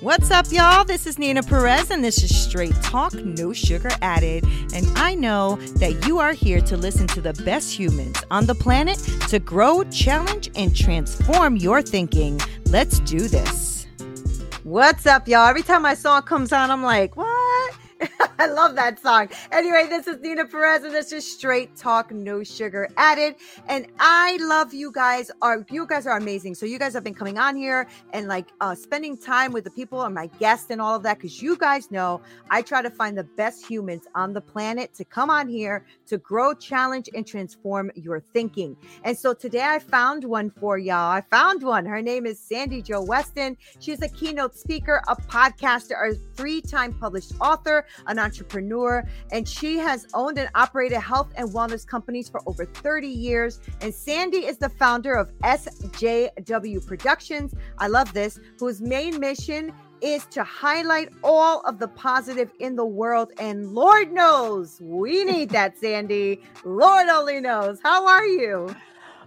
What's up, y'all? This is Nina Perez, and this is Straight Talk, No Sugar Added. And I know that you are here to listen to the best humans on the planet to grow, challenge, and transform your thinking. Let's do this. What's up, y'all? Every time my song comes on, I'm like, what? I love that song. Anyway, this is Nina Perez, and this is Straight Talk, No Sugar Added. And I love you guys. Are you guys are amazing? So you guys have been coming on here and like uh, spending time with the people and my guests and all of that because you guys know I try to find the best humans on the planet to come on here to grow, challenge, and transform your thinking. And so today I found one for y'all. I found one. Her name is Sandy Joy Weston. She's a keynote speaker, a podcaster, a three-time published author, an entrepreneur, and she has owned and operated health and wellness companies for over 30 years. And Sandy is the founder of SJW Productions. I love this, whose main mission is to highlight all of the positive in the world. And Lord knows we need that, Sandy. Lord only knows. How are you?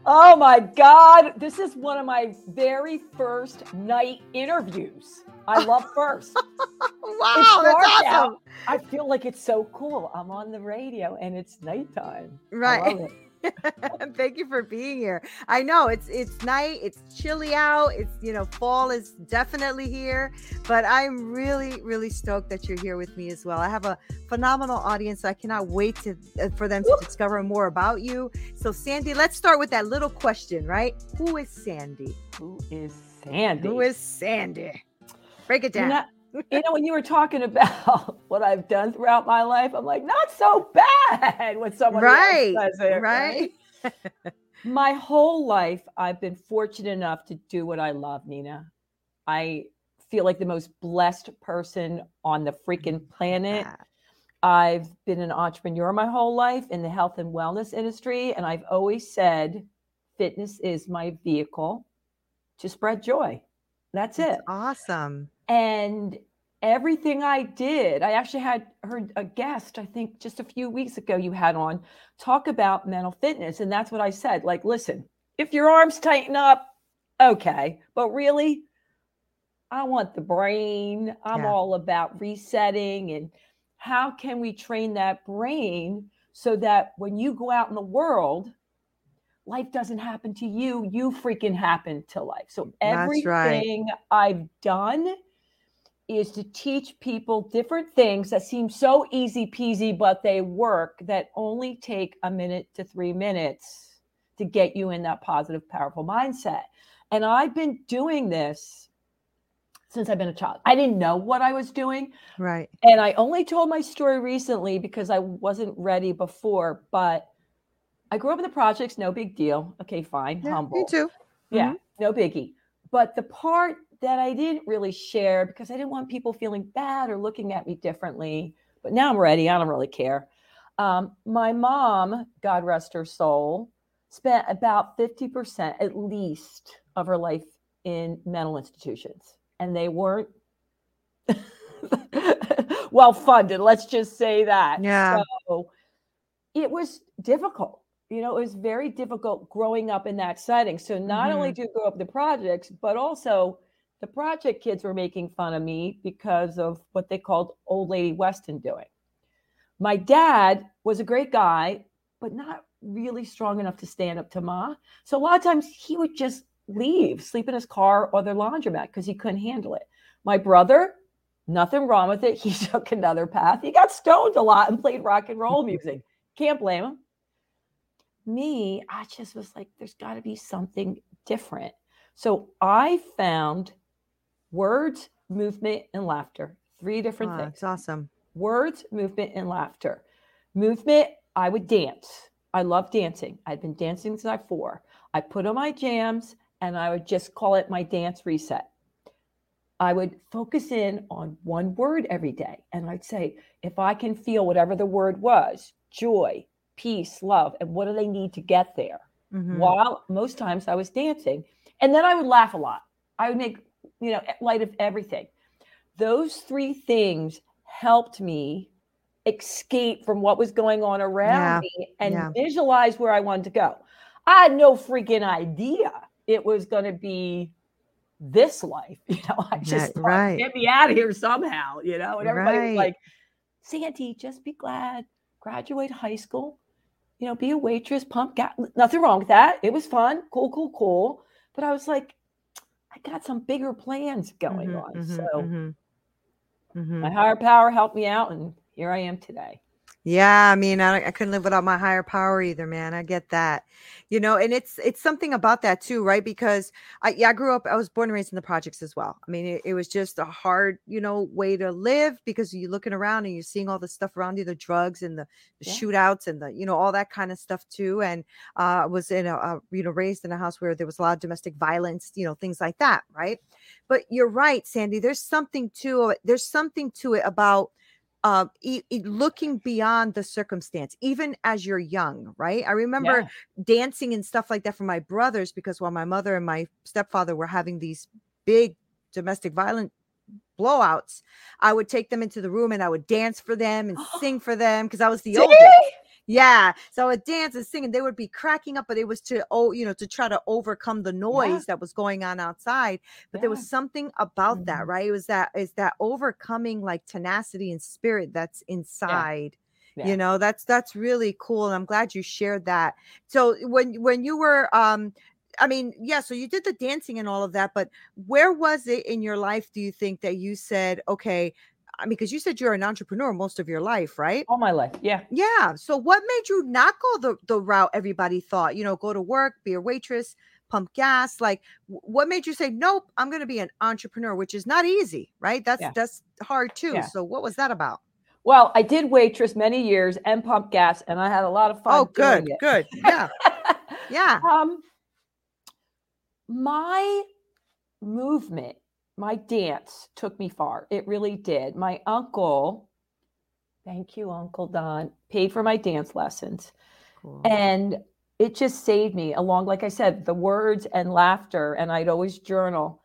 Oh my God. This is one of my very first night interviews. I love first. wow, that's awesome. Out. I feel like it's so cool. I'm on the radio and it's nighttime. Right. Thank you for being here. I know it's it's night, it's chilly out, it's you know, fall is definitely here, but I'm really really stoked that you're here with me as well. I have a phenomenal audience. I cannot wait to uh, for them to discover more about you. So Sandy, let's start with that little question, right? Who is Sandy? Who is Sandy? Who is Sandy? Break it down. You know, you know, when you were talking about what I've done throughout my life, I'm like, not so bad when someone right, else says it, right? right? my whole life, I've been fortunate enough to do what I love, Nina. I feel like the most blessed person on the freaking mm, planet. I've been an entrepreneur my whole life in the health and wellness industry. And I've always said fitness is my vehicle to spread joy. That's, That's it. awesome. And everything I did, I actually had heard a guest, I think just a few weeks ago, you had on talk about mental fitness. And that's what I said. Like, listen, if your arms tighten up, okay. But really, I want the brain. I'm Yeah. all about resetting and how can we train that brain so that when you go out in the world, life doesn't happen to you, you freaking happen to life. So That's right. everything I've done is to teach people different things that seem so easy peasy, but they work that only take a minute to three minutes to get you in that positive, powerful mindset. And I've been doing this since I've been a child. I didn't know what I was doing. Right. And I only told my story recently because I wasn't ready before, but I grew up in the projects, no big deal. Okay, fine, Yeah, humble. me too. Yeah, no biggie. But the part that I didn't really share because I didn't want people feeling bad or looking at me differently, but now I'm ready. I don't really care. Um, my mom, God rest her soul, spent about 50% at least of her life in mental institutions. And they weren't well funded. Let's just say that. Yeah. So it was difficult. You know, it was very difficult growing up in that setting. So not only Mm-hmm. do you grow up the projects, but also the project kids were making fun of me because of what they called old lady Weston doing. My dad was a great guy, but not really strong enough to stand up to Ma. So a lot of times he would just leave, sleep in his car or their laundromat because he couldn't handle it. My brother, nothing wrong with it. He took another path. He got stoned a lot and played rock and roll music. Can't blame him. Me, I just was like, there's got to be something different. So I found words, movement, and laughter. Three different Wow, things it's awesome. words, movement, and laughter. Movement, I would dance. I love dancing. I'd been dancing since I was four. I put on my jams and I would just call it my dance reset. I would focus in on one word every day. And I'd say, if I can feel whatever the word was joy, peace, love, and what do they need to get there? Mhm. while most times I was dancing. And then I would laugh a lot. I would make, you know, light of everything. Those three things helped me escape from what was going on around me and yeah. visualize where I wanted to go. I had no freaking idea it was going to be this life. You know, I just Yeah, thought, right. get me out of here somehow, you know, and everybody was like, Sandy, just be glad, graduate high school, you know, be a waitress, pump gas. Nothing wrong with that. It was fun, cool, cool, cool. But I was like, I got some bigger plans going Mhm, on. mhm, so mhm, mhm. my higher power helped me out, and here I am today. Yeah, I mean, I, I couldn't live without my higher power either, man. I get that, you know, and it's it's something about that too, right? Because I yeah, I grew up, I was born and raised in the projects as well. I mean, it, it was just a hard, you know, way to live because you're looking around and you're seeing all the stuff around you, the drugs and the, the Yeah. shootouts and the, you know, all that kind of stuff too. And uh, I was in a, a, you know, raised in a house where there was a lot of domestic violence, you know, things like that, right? But you're right, Sandy. There's something to it. There's something to it about uh, e- looking beyond the circumstance, even as you're young, right? I remember Yeah. dancing and stuff like that for my brothers because while my mother and my stepfather were having these big domestic violent blowouts, I would take them into the room and I would dance for them and sing for them because I was the oldest. Yeah. So a dance and singing, they would be cracking up, but it was to oh, you know, to try to overcome the noise that was going on outside. But there was something about that, Mhm. right? It was that is that overcoming like tenacity and spirit that's inside. Yeah. You know, that's that's really cool. And I'm glad you shared that. So when when you were um I mean, yeah, so you did the dancing and all of that, but where was it in your life do you think that you said, okay, I mean, because you said you're an entrepreneur most of your life, right? All my life. Yeah. Yeah. So what made you not go the, the route everybody thought? You know, go to work, be a waitress, pump gas. Like what made you say, Nope, I'm gonna be an entrepreneur, which is not easy, right? That's Yeah. that's hard too. Yeah. So what was that about? Well, I did waitress many years and pump gas, and I had a lot of fun. oh, good, good. Yeah. Yeah. um, my movement my dance took me far. It really did. My uncle, thank you, Uncle Don, paid for my dance lessons. Cool. And it just saved me along, like I said, the words and laughter. And I'd always journal.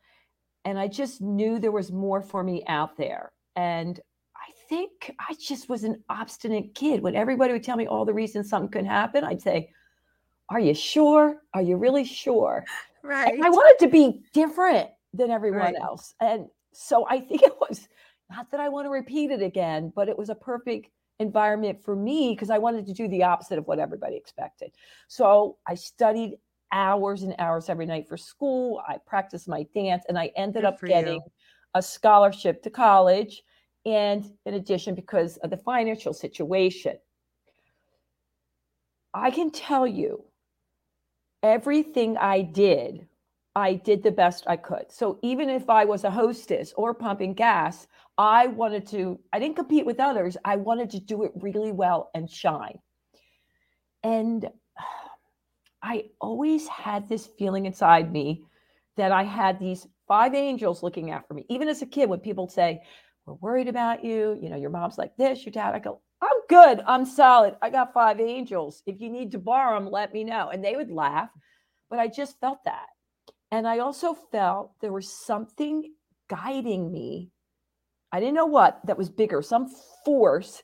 And I just knew there was more for me out there. And I think I just was an obstinate kid. When everybody would tell me all the reasons something could happen, I'd say, Are you sure? Are you really sure? Right. And I wanted to be different than everyone right. else. And so I think it was not that I want to repeat it again, but it was a perfect environment for me because I wanted to do the opposite of what everybody expected. So I studied hours and hours every night for school. I practiced my dance and I ended Good up getting you. a scholarship to college. And in addition, because of the financial situation, I can tell you everything I did I did the best I could. So even if I was a hostess or pumping gas, I wanted to, I didn't compete with others. I wanted to do it really well and shine. And I always had this feeling inside me that I had these five angels looking after me. Even as a kid, when people say, We're worried about you, you know, your mom's like this, your dad, I go, I'm good. I'm solid. I got five angels. If you need to borrow them, let me know. And they would laugh. But I just felt that. And I also felt there was something guiding me. I didn't know what that was bigger, some force.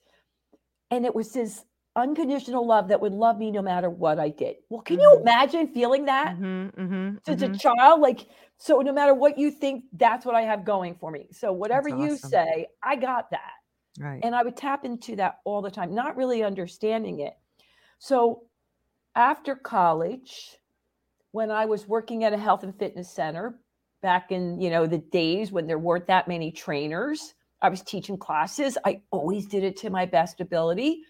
And it was this unconditional love that would love me no matter what I did. Well, can mm-hmm. you imagine feeling that mm-hmm, mm-hmm, as a mm-hmm. child? Like, so no matter what you think, that's what I have going for me. So whatever awesome. you say, I got that. Right. And I would tap into that all the time, not really understanding it. So after college, when I was working at a health and fitness center back in, you know, the days when there weren't that many trainers. I was teaching classes. I always did it to my best ability.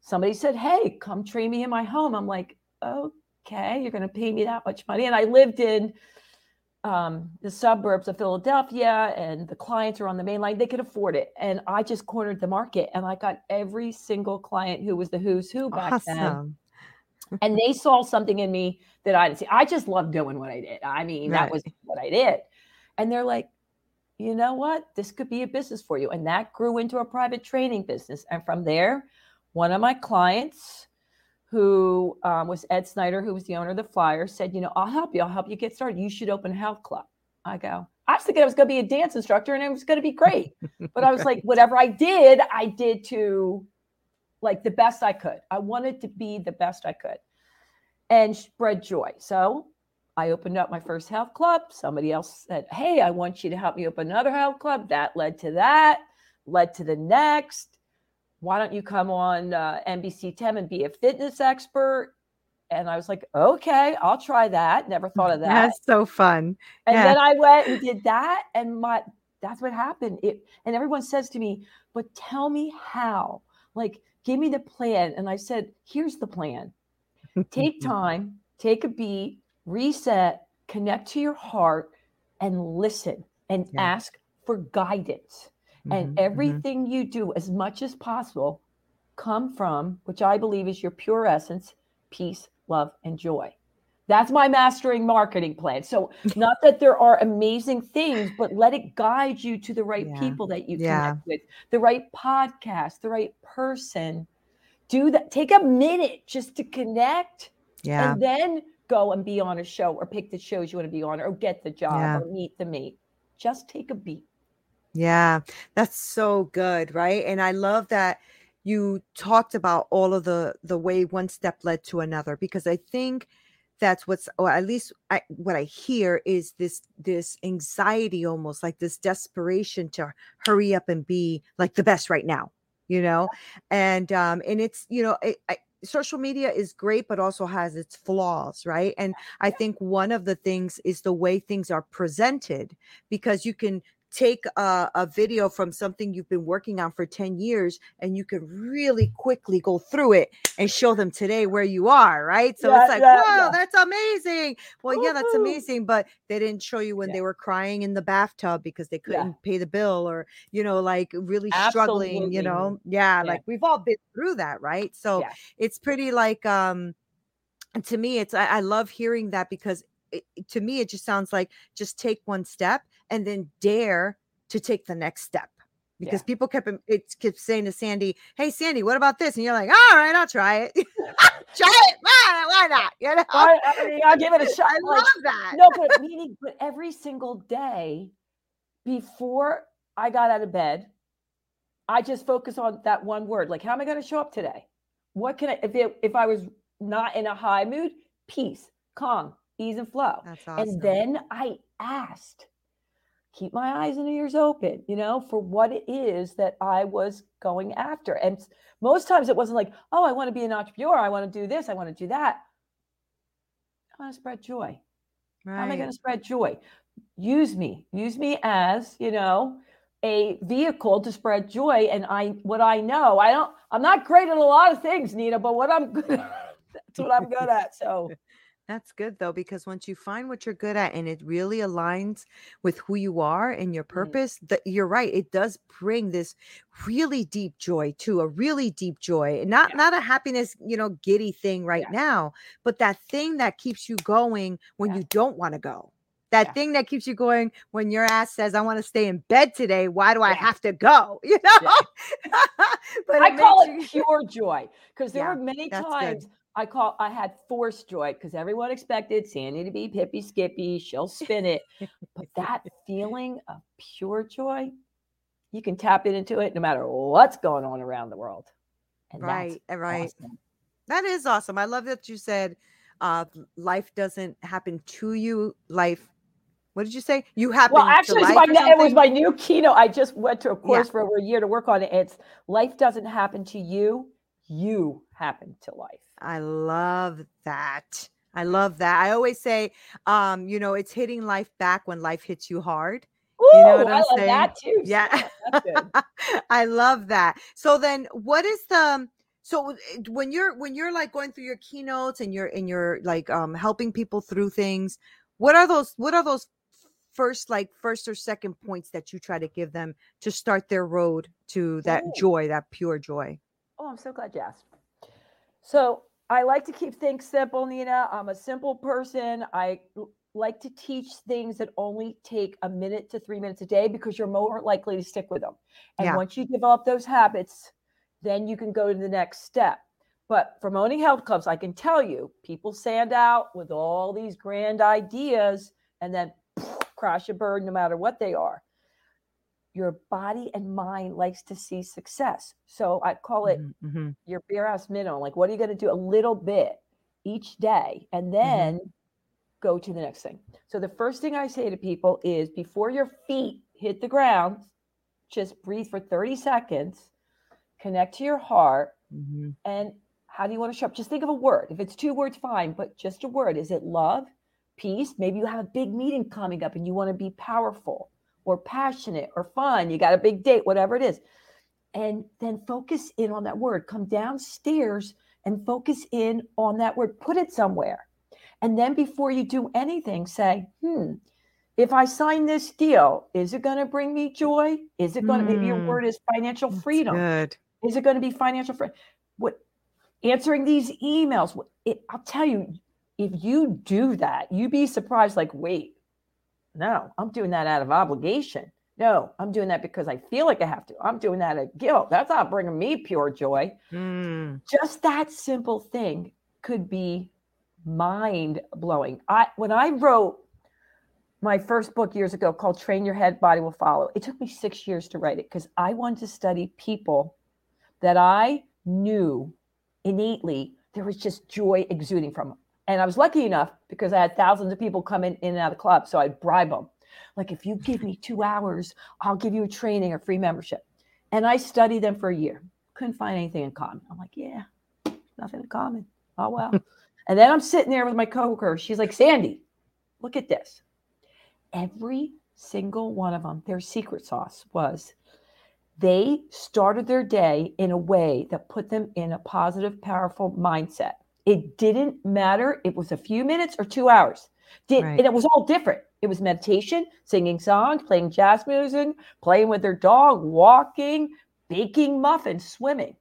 Somebody said, "Hey, come train me in my home." I'm like, "Okay, you're going to pay me that much money." And I lived in um, the suburbs of Philadelphia, and the clients are on the main line. They could afford it, and I just cornered the market, and I got every single client who was the who's who back awesome. then and they saw something in me that I didn't see. I just loved doing what I did. I mean, right. that was what I did. And they're like, you know what? This could be a business for you. And that grew into a private training business. And from there, one of my clients, who um, was Ed Snider, who was the owner of the Flyers, said, You know, I'll help you. I'll help you get started. You should open a health club. I go, I was thinking I was going to be a dance instructor and it was going to be great. But I was like, whatever I did, I did to like the best I could. I wanted to be the best I could and spread joy. So I opened up my first health club. Somebody else said, Hey, I want you to help me open another health club. That led to that, led to the next. Why don't you come on uh, NBC 10 and be a fitness expert? And I was like, okay, I'll try that. Never thought of that. That's so fun. And yeah. then I went and did that. And my that's what happened. It and everyone says to me, but tell me how. Like give me the plan. And I said, here's the plan take time, take a beat, reset, connect to your heart, and listen and yeah. ask for guidance. Mm-hmm, and mm-hmm. everything mm-hmm. you do, as much as possible, come from, which I believe is your pure essence, peace, love, and joy. That's my mastering marketing plan. So, not that there are amazing things, but let it guide you to the right yeah. people that you yeah. connect with, the right podcast, the right person. Do that. Take a minute just to connect. Yeah. And then go and be on a show or pick the shows you want to be on or get the job yeah. or meet the mate. Just take a beat. Yeah, that's so good, right? And I love that you talked about all of the the way one step led to another because I think that's what's or at least I, what i hear is this this anxiety almost like this desperation to hurry up and be like the best right now you know? And um and it's you know it, I, social media is great but also has its flaws right? And i think one of the things is the way things are presented because you can take a, a, video from something you've been working on for 10 years and you can really quickly go through it and show them today where you are right? So yeah, it's like yeah, whoa yeah. that's amazing. Well Woo-hoo. yeah that's amazing but they didn't show you when they were crying in the bathtub because they couldn't pay the bill or you know like really Absolutely. struggling you know? Yeah, like we've all been through that right? So it's pretty like um to me it's I, I love hearing that because it, to me it just sounds like just take one step and then dare to take the next step because Yeah. people kept it kept saying to Sandy, "Hey Sandy, what about this?" And you're like, "All right, I'll try it. try it. Why, why not?" You know, I, I mean, I'll give it a shot. I Like, love that. no, but meaning, but every single day before I got out of bed, I just focus on that one word. Like, how am I going to show up today? What can I, if it, if I was not in a high mood, peace, calm, ease and flow. That's awesome. And then I asked, keep my eyes and ears open, you know, for what it is that I was going after. And most times it wasn't like, oh, I want to be an entrepreneur. I want to do this. I want to do that. I want to spread joy. How am I going to spread joy? Use me. Use me as, you know, a vehicle to spread joy. And I what I know, I don't I'm not great at a lot of things, Nina, but what I'm good at, that's what I'm good at. So That's good though, because once you find what you're good at and it really aligns with who you are and your mm-hmm. purpose, that you're right. It does bring this really deep joy to a really deep joy. and Not Yeah. not a happiness, you know, giddy thing right Yeah. now, but that thing that keeps you going when Yeah. you don't want to go. That thing that keeps you going when your ass says, I want to stay in bed today. Why do I have to go? You know? but I call it you- pure joy because there were many times good. I call I had forced joy because everyone expected Sandy to be hippy skippy, she'll spin it. but that feeling of pure joy, you can tap it into it no matter what's going on around the world. And Right, that's right. awesome. That is awesome. I love that you said uh life doesn't happen to you. Life what did you say? You happen Well, actually, my, it was my new keynote. I just went to a course for over a year to work on it. It's life doesn't happen to you, you happen to life. I love that. I love that. I always say, um, you know, it's hitting life back when life hits you hard. Ooh, know what I I'm love saying? that too. Yeah. Good. I love that. So then what is the so uh, when you're when you're like going through your keynotes and you're and you're like um helping people through things, what are those what are those first like first or second points that you try to give them to start their road to that Ooh. joy, that pure joy? Oh, I'm so glad you asked. So I like to keep things simple, Nina. I'm a simple person. I like to teach things that only take a minute to three minutes a day because you're more likely to stick with them. And Yeah. once you develop those habits, then you can go to the next step. But from owning health clubs, I can tell you, people stand out with all these grand ideas and then crash and burn no matter what they are. Your body and mind likes to see success. So I call it Mhm, mhm. your bare ass minimum. Like, what are you going to do a little bit each day and Mm-hmm. then go to the next thing? So, the first thing I say to people is before your feet hit the ground, just breathe for 30 seconds, connect to your heart, Mhm. and how do you want to show up? Just think of a word. If it's two words, fine, but just a word. Is it love, peace? Maybe you have a big meeting coming up and you want to be powerful or passionate or fun. You got a big date, whatever it is. And then focus in on that word. Come downstairs and focus in on that word. Put it somewhere. And then before you do anything, say, hmm, if I sign this deal, is it going to bring me joy? Is it going to, maybe your Mm, word is financial freedom. Good. Is it going to be financial freedom? What answering these emails? It, I'll tell you, if you do that, you'd be surprised. Like, wait, no, I'm doing that out of obligation. No, I'm doing that because I feel like I have to. I'm doing that out of guilt. That's not bringing me pure joy. Mm, Just that simple thing could be mind blowing. I when I wrote my first book years ago called Train Your Head, Body Will Follow. It took me six years to write it because I wanted to study people that I knew innately there was just joy exuding from them. And I was lucky enough because I had thousands of people coming in, and out of the club. So I'd bribe them. Like, if you give me two hours, I'll give you a training or free membership. And I studied them for a year. Couldn't find anything in common. I'm like, yeah, nothing in common. Oh, well. and then I'm sitting there with my coworker. She's like, Sandy, look at this. Every single one of them, their secret sauce was they started their day in a way that put them in a positive, powerful mindset. It didn't matter. It was a few minutes or two hours. Did, Right. And it was all different. It was meditation, singing songs, playing jazz music, playing with their dog, walking, baking muffins, swimming.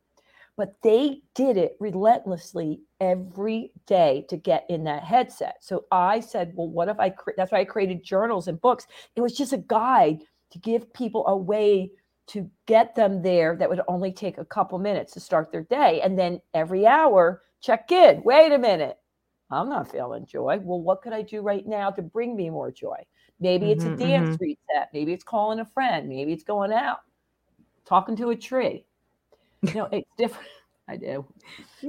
but they did it relentlessly every day to get in that headset. So I said, well, what if I, cre-? that's why I created journals and books. It was just a guide to give people a way to get them there that would only take a couple minutes to start their day. And then every hour, check in. Wait a minute. I'm not feeling joy. Well, what could I do right now to bring me more joy? Maybe it's Mhm, a dance mhm. reset. Maybe it's calling a friend. Maybe it's going out, talking to a tree. You know, it's different. I do.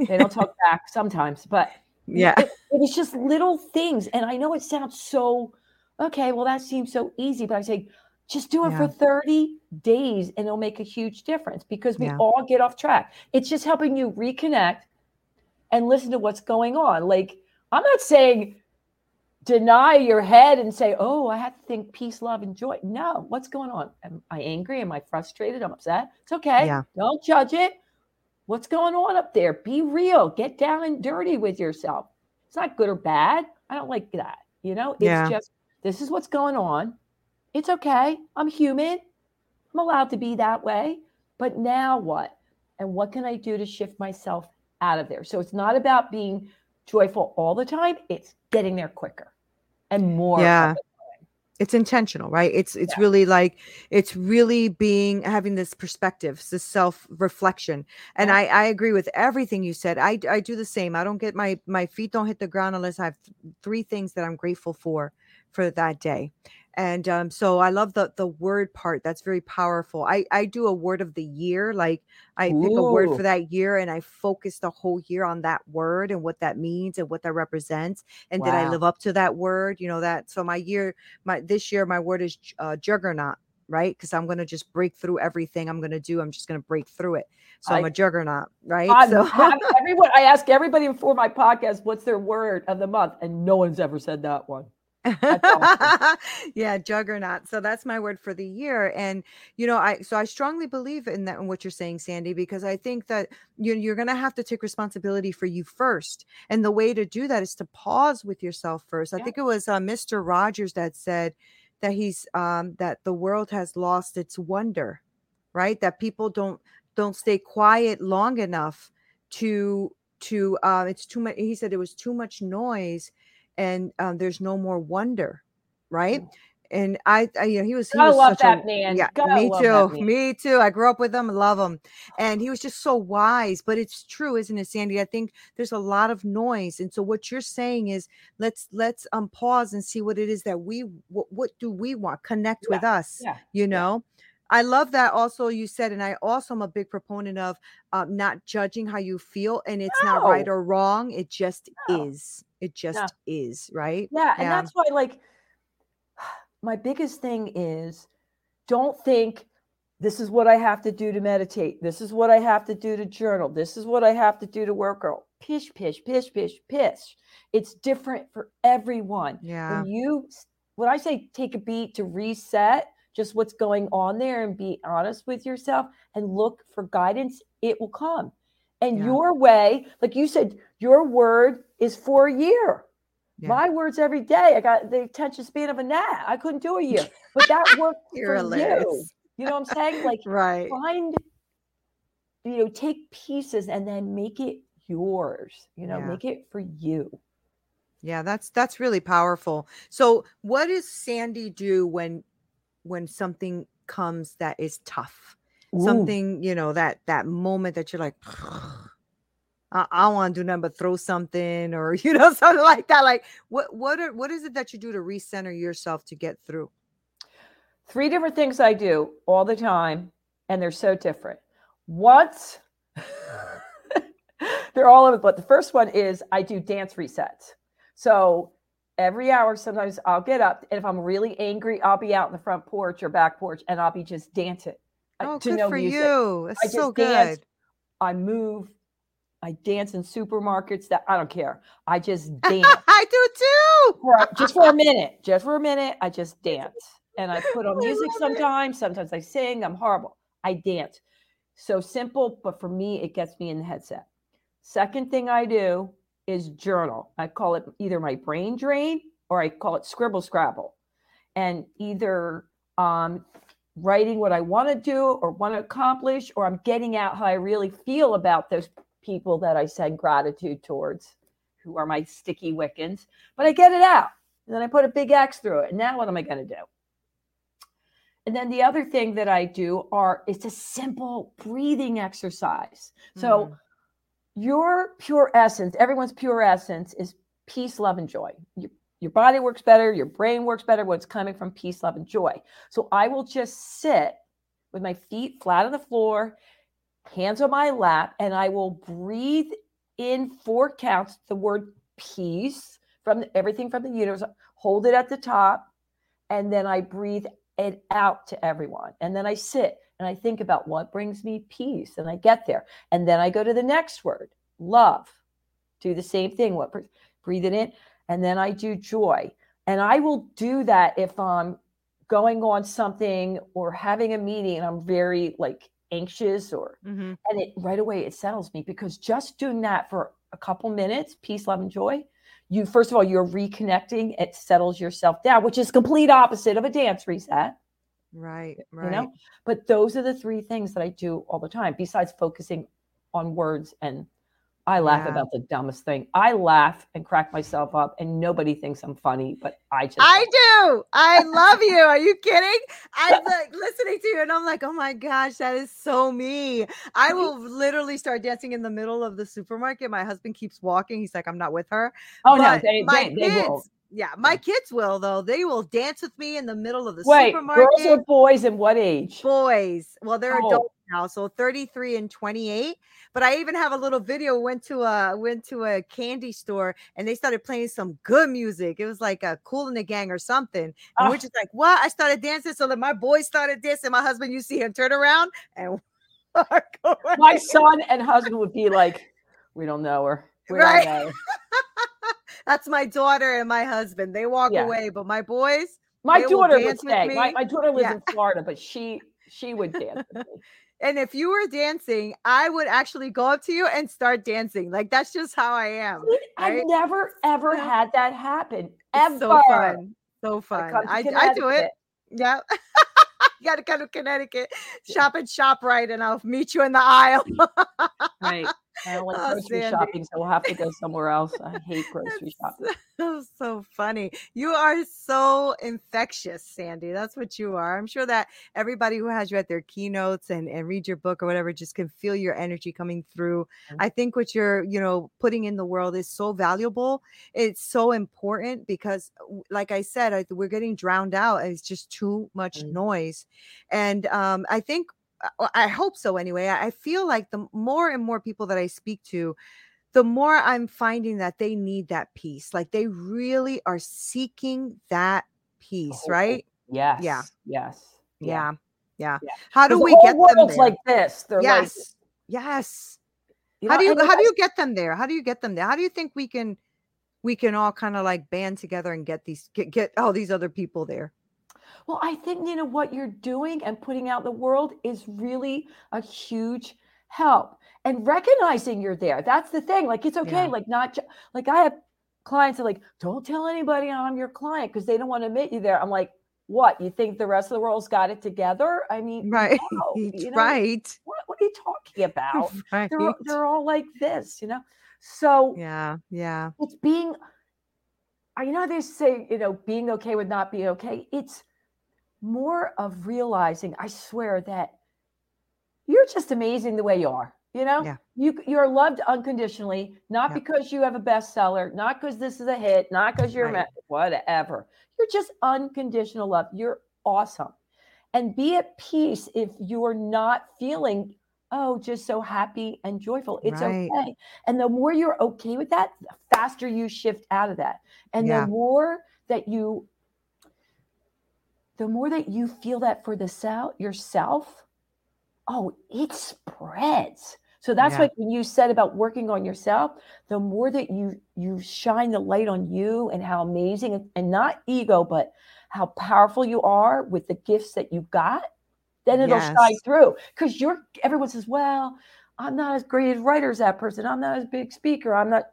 They don't talk back sometimes, but Yeah. it, it was just little things. And I know it sounds so okay. Well, that seems so easy, but I say, just do it for 30 days and it'll make a huge difference because we Yeah. all get off track. It's just helping you reconnect and listen to what's going on. Like, I'm not saying deny your head and say, oh, I have to think peace, love, and joy. No, what's going on? Am I angry? Am I frustrated? I'm upset. It's okay. Yeah. Don't judge it. What's going on up there? Be real. Get down and dirty with yourself. It's not good or bad. I don't like that. You know, it's Yeah. just this is what's going on. It's okay. I'm human. I'm allowed to be that way. But now what? And what can I do to shift myself out of there? So it's not about being joyful all the time, it's getting there quicker and more. Yeah. it's intentional right it's it's Yeah. really like it's really being having this perspective this self reflection and Yeah. i i agree with everything you said i i do the same i don't get my my feet don't hit the ground unless i have th- three things that i'm grateful for for that day. And um so i love the the word part that's very powerful. I i do a word of the year like i pick a word for that year and i focus the whole year on that word and what that means and what that represents and did i live up to that word you know that so my year my this year my word is uh, juggernaut right? Because i'm going to just break through everything i'm going to do i'm just going to break through it. So I, am a juggernaut right? I'm so happy- everyone, I ask everybody before my podcast, what's their word of the month? And no one's ever said that one. yeah juggernaut so that's my word for the year and you know i so i strongly believe in that in what you're saying sandy because i think that you're, you're going to have to take responsibility for you first and the way to do that is to pause with yourself first. I think it was uh, mr rogers that said that he's um that the world has lost its wonder right? That people don't don't stay quiet long enough to to uh it's too much he said it was too much noise and um, there's no more wonder right and I, I you know he was he Gotta was love that a man. yeah me too me too i grew up with him love him and he was just so wise but it's true isn't it sandy i think there's a lot of noise and so what you're saying is let's let's um pause and see what it is that we what, what do we want connect with us Yeah. you know I love that also you said, and I also am a big proponent of um, not judging how you feel, and it's not right or wrong. It just No. is. It just is, right? Yeah, and that's why, like, my biggest thing is don't think this is what I have to do to meditate. This is what I have to do to journal. This is what I have to do to work out. Pish, pish, pish, pish, pish. It's different for everyone. yeah, When you, when I say take a beat to reset, just what's going on there and be honest with yourself and look for guidance, it will come. And Yeah. your way, like you said, your word is for a year. Yeah. My words every day. I got the attention span of a gnat. I couldn't do a year, but that worked for you. You know what I'm saying? Like right. find, you know, take pieces and then make it yours. You know, Yeah. make it for you. Yeah, that's that's really powerful. So, what does Sandy do when when something comes that is tough? Ooh. Something you know that that moment that you're like. I, I want to do nothing but throw something or you know something like that. Like what what are what is it that you do to recenter yourself to get through? three different things I do all the time, and they're so different. What? they're all over, but the first one is I do dance resets. So every hour, sometimes I'll get up, and if I'm really angry, I'll be out in the front porch or back porch, and I'll be just dancing. Oh, to good no for music. you. That's I just so dance. good. I move. I dance in supermarkets. That I don't care. I just dance I do too. for just for a minute, just for a minute, I just dance. And I put on music love it. sometimes. Sometimes I sing. I'm horrible. I dance. So simple, but for me, it gets me in the headset. Second thing I do is journal. I call it either my brain drain or I call it scribble scrabble. And either um, writing what I want to do or want to accomplish, or I'm getting out how I really feel about those people that I said gratitude towards, who are my sticky Wiccans. But I get it out. And then I put a big X through it. And now what am I going to do? And then the other thing that I do are it's a simple breathing exercise. So Mm. your pure essence, everyone's pure essence is peace, love, and joy. Your, your body works better, your brain works better when it's coming from peace, love, and joy. So I will just sit with my feet flat on the floor, hands on my lap, and I will breathe in four counts the word peace from the- everything from the universe, hold it at the top, and then I breathe it out to everyone. And then I sit and I think about what brings me peace, and I get there. And then I go to the next word, love. Do the same thing. What breathe it in, and then I do joy. And I will do that if I'm going on something or having a meeting and I'm very like anxious or Mhm. and it right away it settles me because just doing that for a couple minutes, peace, love, and joy, you first of all, you're reconnecting, it settles yourself down, which is complete opposite of a dance reset. Right, you know? but those are the three things that i do all the time besides focusing on words and i laugh Yeah. about the dumbest thing i laugh and crack myself up and nobody thinks i'm funny but i just I do. I love you. Are you kidding? I'm like listening to you and I'm like, oh my gosh, that is so me. I will literally start dancing in the middle of the supermarket. My husband keeps walking. He's like, I'm not with her. oh no they, my they, they kids, will yeah, my kids will though. They will dance with me in the middle of the wait supermarket. girls or boys and what age boys. Well, they're Oh. adults now, so 33 and 28. But I even have a little video. Went to a went to a candy store and they started playing some good music. It was like a Kool & the Gang or something. And Oh. we're just like, what? I started dancing. So then my boys started dancing. My husband, you see him turn around and my son and husband would be like we don't know her we Right. don't know her. That's my daughter and my husband. They walk Yeah. away, but my boys, my daughter would stay my, my daughter lives Yeah. in florida but she she would dance with me. And if you were dancing, I would actually go up to you and start dancing. Like that's just how I am. i've never ever had that happen ever It's so fun. So fun. to I, I do it. Yeah. you got to come to Connecticut, shop at ShopRite, and I'll meet you in the aisle. Right. I don't like Oh, grocery Sandy. shopping, so we'll have to go somewhere else. I hate grocery shopping. That's so funny. You are so infectious, Sandy. That's what you are. I'm sure that everybody who has you at their keynotes and, and read your book or whatever just can feel your energy coming through. Mhm. I think what you're, you know, putting in the world is so valuable. It's so important because, like I said, I, we're getting drowned out. It's just too much Mhm. noise. And um, I think, I hope so anyway. I feel like the more and more people that I speak to, the more I'm finding that they need that peace. Like they really are seeking that peace, Oh, right? Yes. Yeah. Yes. Yeah. Yeah. Yeah. How do we whole get them there? like this. They're yes. like, yes. you how know, do you how do you get them there? How do you get them there? How do you think we can we can all kind of like band together and get these get, get all these other people there? Well, I think you know what you're doing and putting out in the world is really a huge help. And recognizing you're there. That's the thing. Like it's okay. Yeah. Like not like I have clients that like, don't tell anybody I'm your client because they don't want to admit you there. I'm like, what? You think the rest of the world's got it together? I mean, Right. no, you know, right. What, what are you talking about? Right. They're all, they're all like this, you know. So Yeah. Yeah. it's being you know they say you know being okay with not being okay it's more of realizing i swear that you're just amazing the way you are you know Yeah. you you're loved unconditionally not Yeah. because you have a bestseller not because this is a hit not because you're Right. whatever you're just unconditional love you're awesome and be at peace if you're not feeling oh just so happy and joyful it's Right. okay and the more you're okay with that the faster you shift out of that and Yeah. the more that you the more that you feel that for the self yourself oh it spreads. So that's Yeah. when you said about working on yourself the more that you you shine the light on you and how amazing and- not ego but how powerful you are with the gifts that you've got then it'll shine through. Because you're everyone says well i'm not as great a writer as that person. I'm not as big speaker. I'm not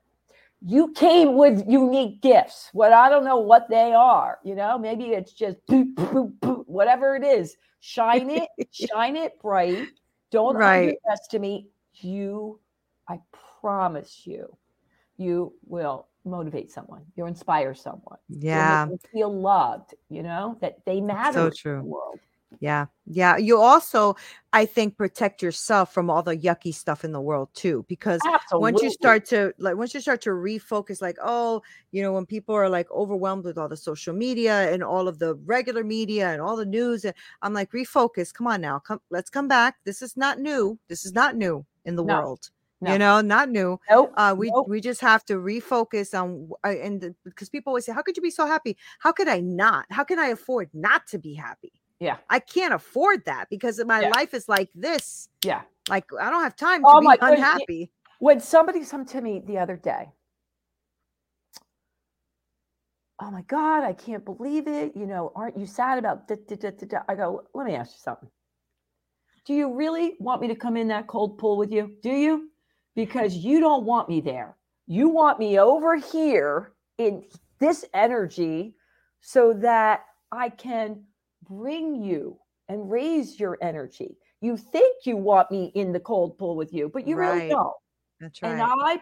you came with unique gifts. What I don't know what they are, you know, maybe it's just boop, boop, boop, whatever it is. Shine it, shine it bright. Don't Right. underestimate you. I promise you, you will motivate someone. You'll inspire someone. You'll Yeah. feel loved. You know that they matter in true. the world. Yeah. Yeah. You also, I think, protect yourself from all the yucky stuff in the world too. Because once you start to like once you start to refocus, like, oh, you know, when people are like overwhelmed with all the social media and all of the regular media and all the news, and I'm like, refocus. Come on now. Come let's come back. This is not new. This is not new in the No. world. No. You know, not new. Nope. Uh, we nope. we just have to refocus on uh, and because people always say, "How could you be so happy? How could I not? How can I afford not to be happy?" Yeah. I can't afford that because my Yeah. life is like this. Yeah. Like I don't have time to Oh be my unhappy. when somebody said to me the other day, "Oh my God, I can't believe it! You know, aren't you sad about?" Da, da, da?" I go, "Let me ask you something. Do you really want me to come in that cold pool with you? Do you? Because you don't want me there. You want me over here in this energy, so that I can bring you and raise your energy." You think you want me in the cold pool with you, but you really don't. That's right. And right. I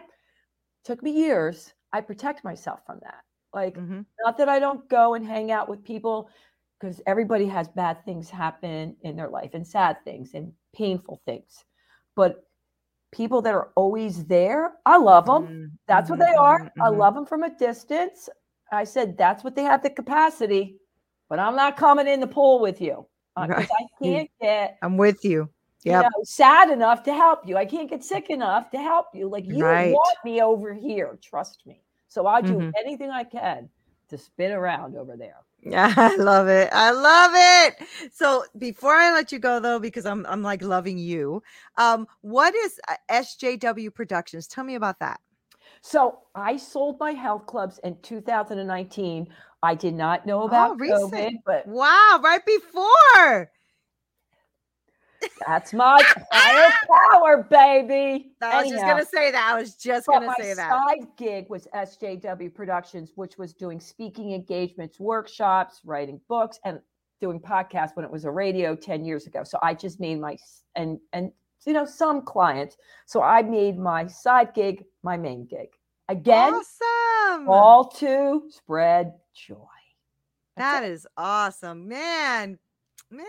took me years. I protect myself from that. Like, Mhm. not that I don't go and hang out with people because everybody has bad things happen in their life and sad things and painful things. But people that are always there, I love them. Mhm, That's what mhm, they are. mhm, I mhm. love them from a distance. I said, that's what they have the capacity, but I'm not coming in the pool with you because Right. I can't get I'm with you. you Yep. know, sad enough to help you. I can't get sick enough to help you. Like you Right. want me over here, trust me. So I'll do Mhm. anything I can to spin around over there. Yeah, I love it. I love it. So before I let you go though, because I'm I'm like loving you. Um, what is uh, SJW Productions? Tell me about that. So I sold my health clubs in 2019. I did not know oh, about Oh, recent. COVID, but Wow, right before. that's my higher power, baby. I was just gonna say that. I was just gonna my say that. side gig was SJW Productions, which was doing speaking engagements, workshops, writing books, and doing podcasts when it was a radio 10 years ago. So I just made my and and you know some clients. So I made my side gig my main gig. Again, awesome. all to spread joy. That's That awesome, man. Man,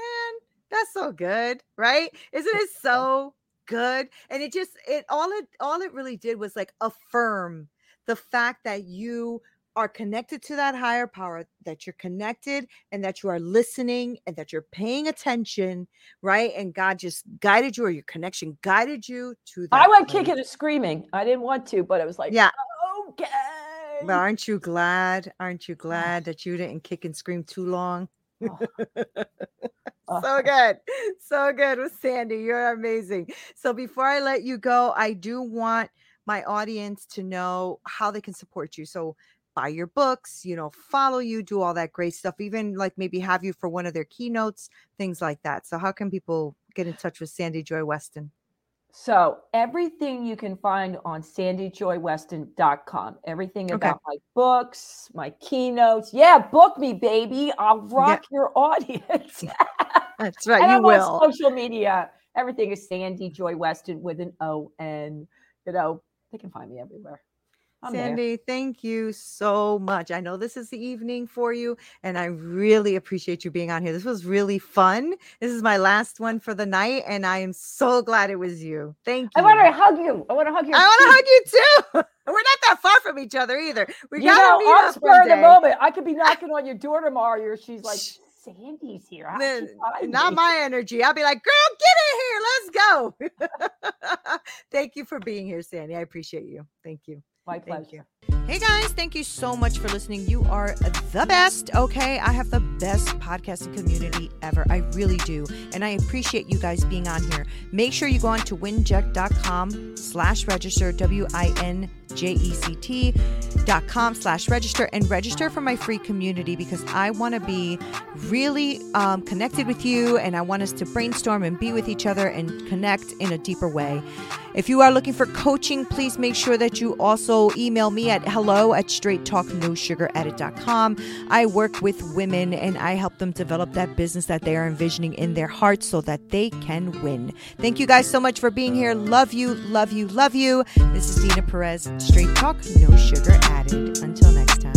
that's so good, right? Isn't it so good? And it just it all it all it really did was like affirm the fact that you are connected to that higher power, that you're connected and that you are listening and that you're paying attention, right? And God just guided you or your connection guided you to that. I went place. kicking and screaming. I didn't want to, but it was like, Yeah. okay. But aren't you glad? Aren't you glad that you didn't kick and scream too long? Oh. Uh-huh. so Oh. good. So good with Sandy. You're amazing. So before I let you go, I do want my audience to know how they can support you. So buy your books, you know, follow you, do all that great stuff, even like maybe have you for one of their keynotes, things like that. So how can people get in touch with Sandy Joy Weston? So everything you can find on sandyjoyweston.com. Everything Okay. about my books, my keynotes. Yeah, book me, baby. I'll rock your audience. That's right. and you I'm will. on social media. Everything is Sandy Joy Weston with an O. And, you know, they can find me everywhere. I'm there. Sandy, thank you so much. I know this is the evening for you, and I really appreciate you being on here. This was really fun. This is my last one for the night, and I am so glad it was you. Thank you. I want to hug you. I want to hug your I want to hug you too. We're not that far from each other either. We You gotta know, meet up spur of the moment. I could be knocking on your door tomorrow. You're, she's like, Sandy's here. How did N- she find Not me?" my energy. I'll be like, girl, get in here. Let's go. Thank you for being here, Sandy. I appreciate you. Thank you. My Thank pleasure. Hey guys, thank you so much for listening. You are the best, okay? I have the best podcasting community ever. I really do. And I appreciate you guys being on here. Make sure you go on to winject.com slash register, W-I-N J-E-C-T dot com slash register and register for my free community because I want to be really um, connected with you and I want us to brainstorm and be with each other and connect in a deeper way. If you are looking for coaching, please make sure that you also email me at hello at straighttalknosugaradded.com. I work with women and I help them develop that business that they are envisioning in their hearts so that they can win. Thank you guys so much for being here. Love you, love you, love you. This is Dina Perez. Straight talk, no sugar added. Until next time.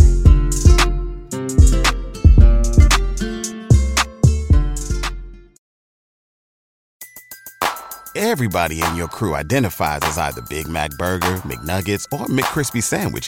Everybody in your crew identifies as either Big Mac Burger, McNuggets, or McCrispy Sandwich.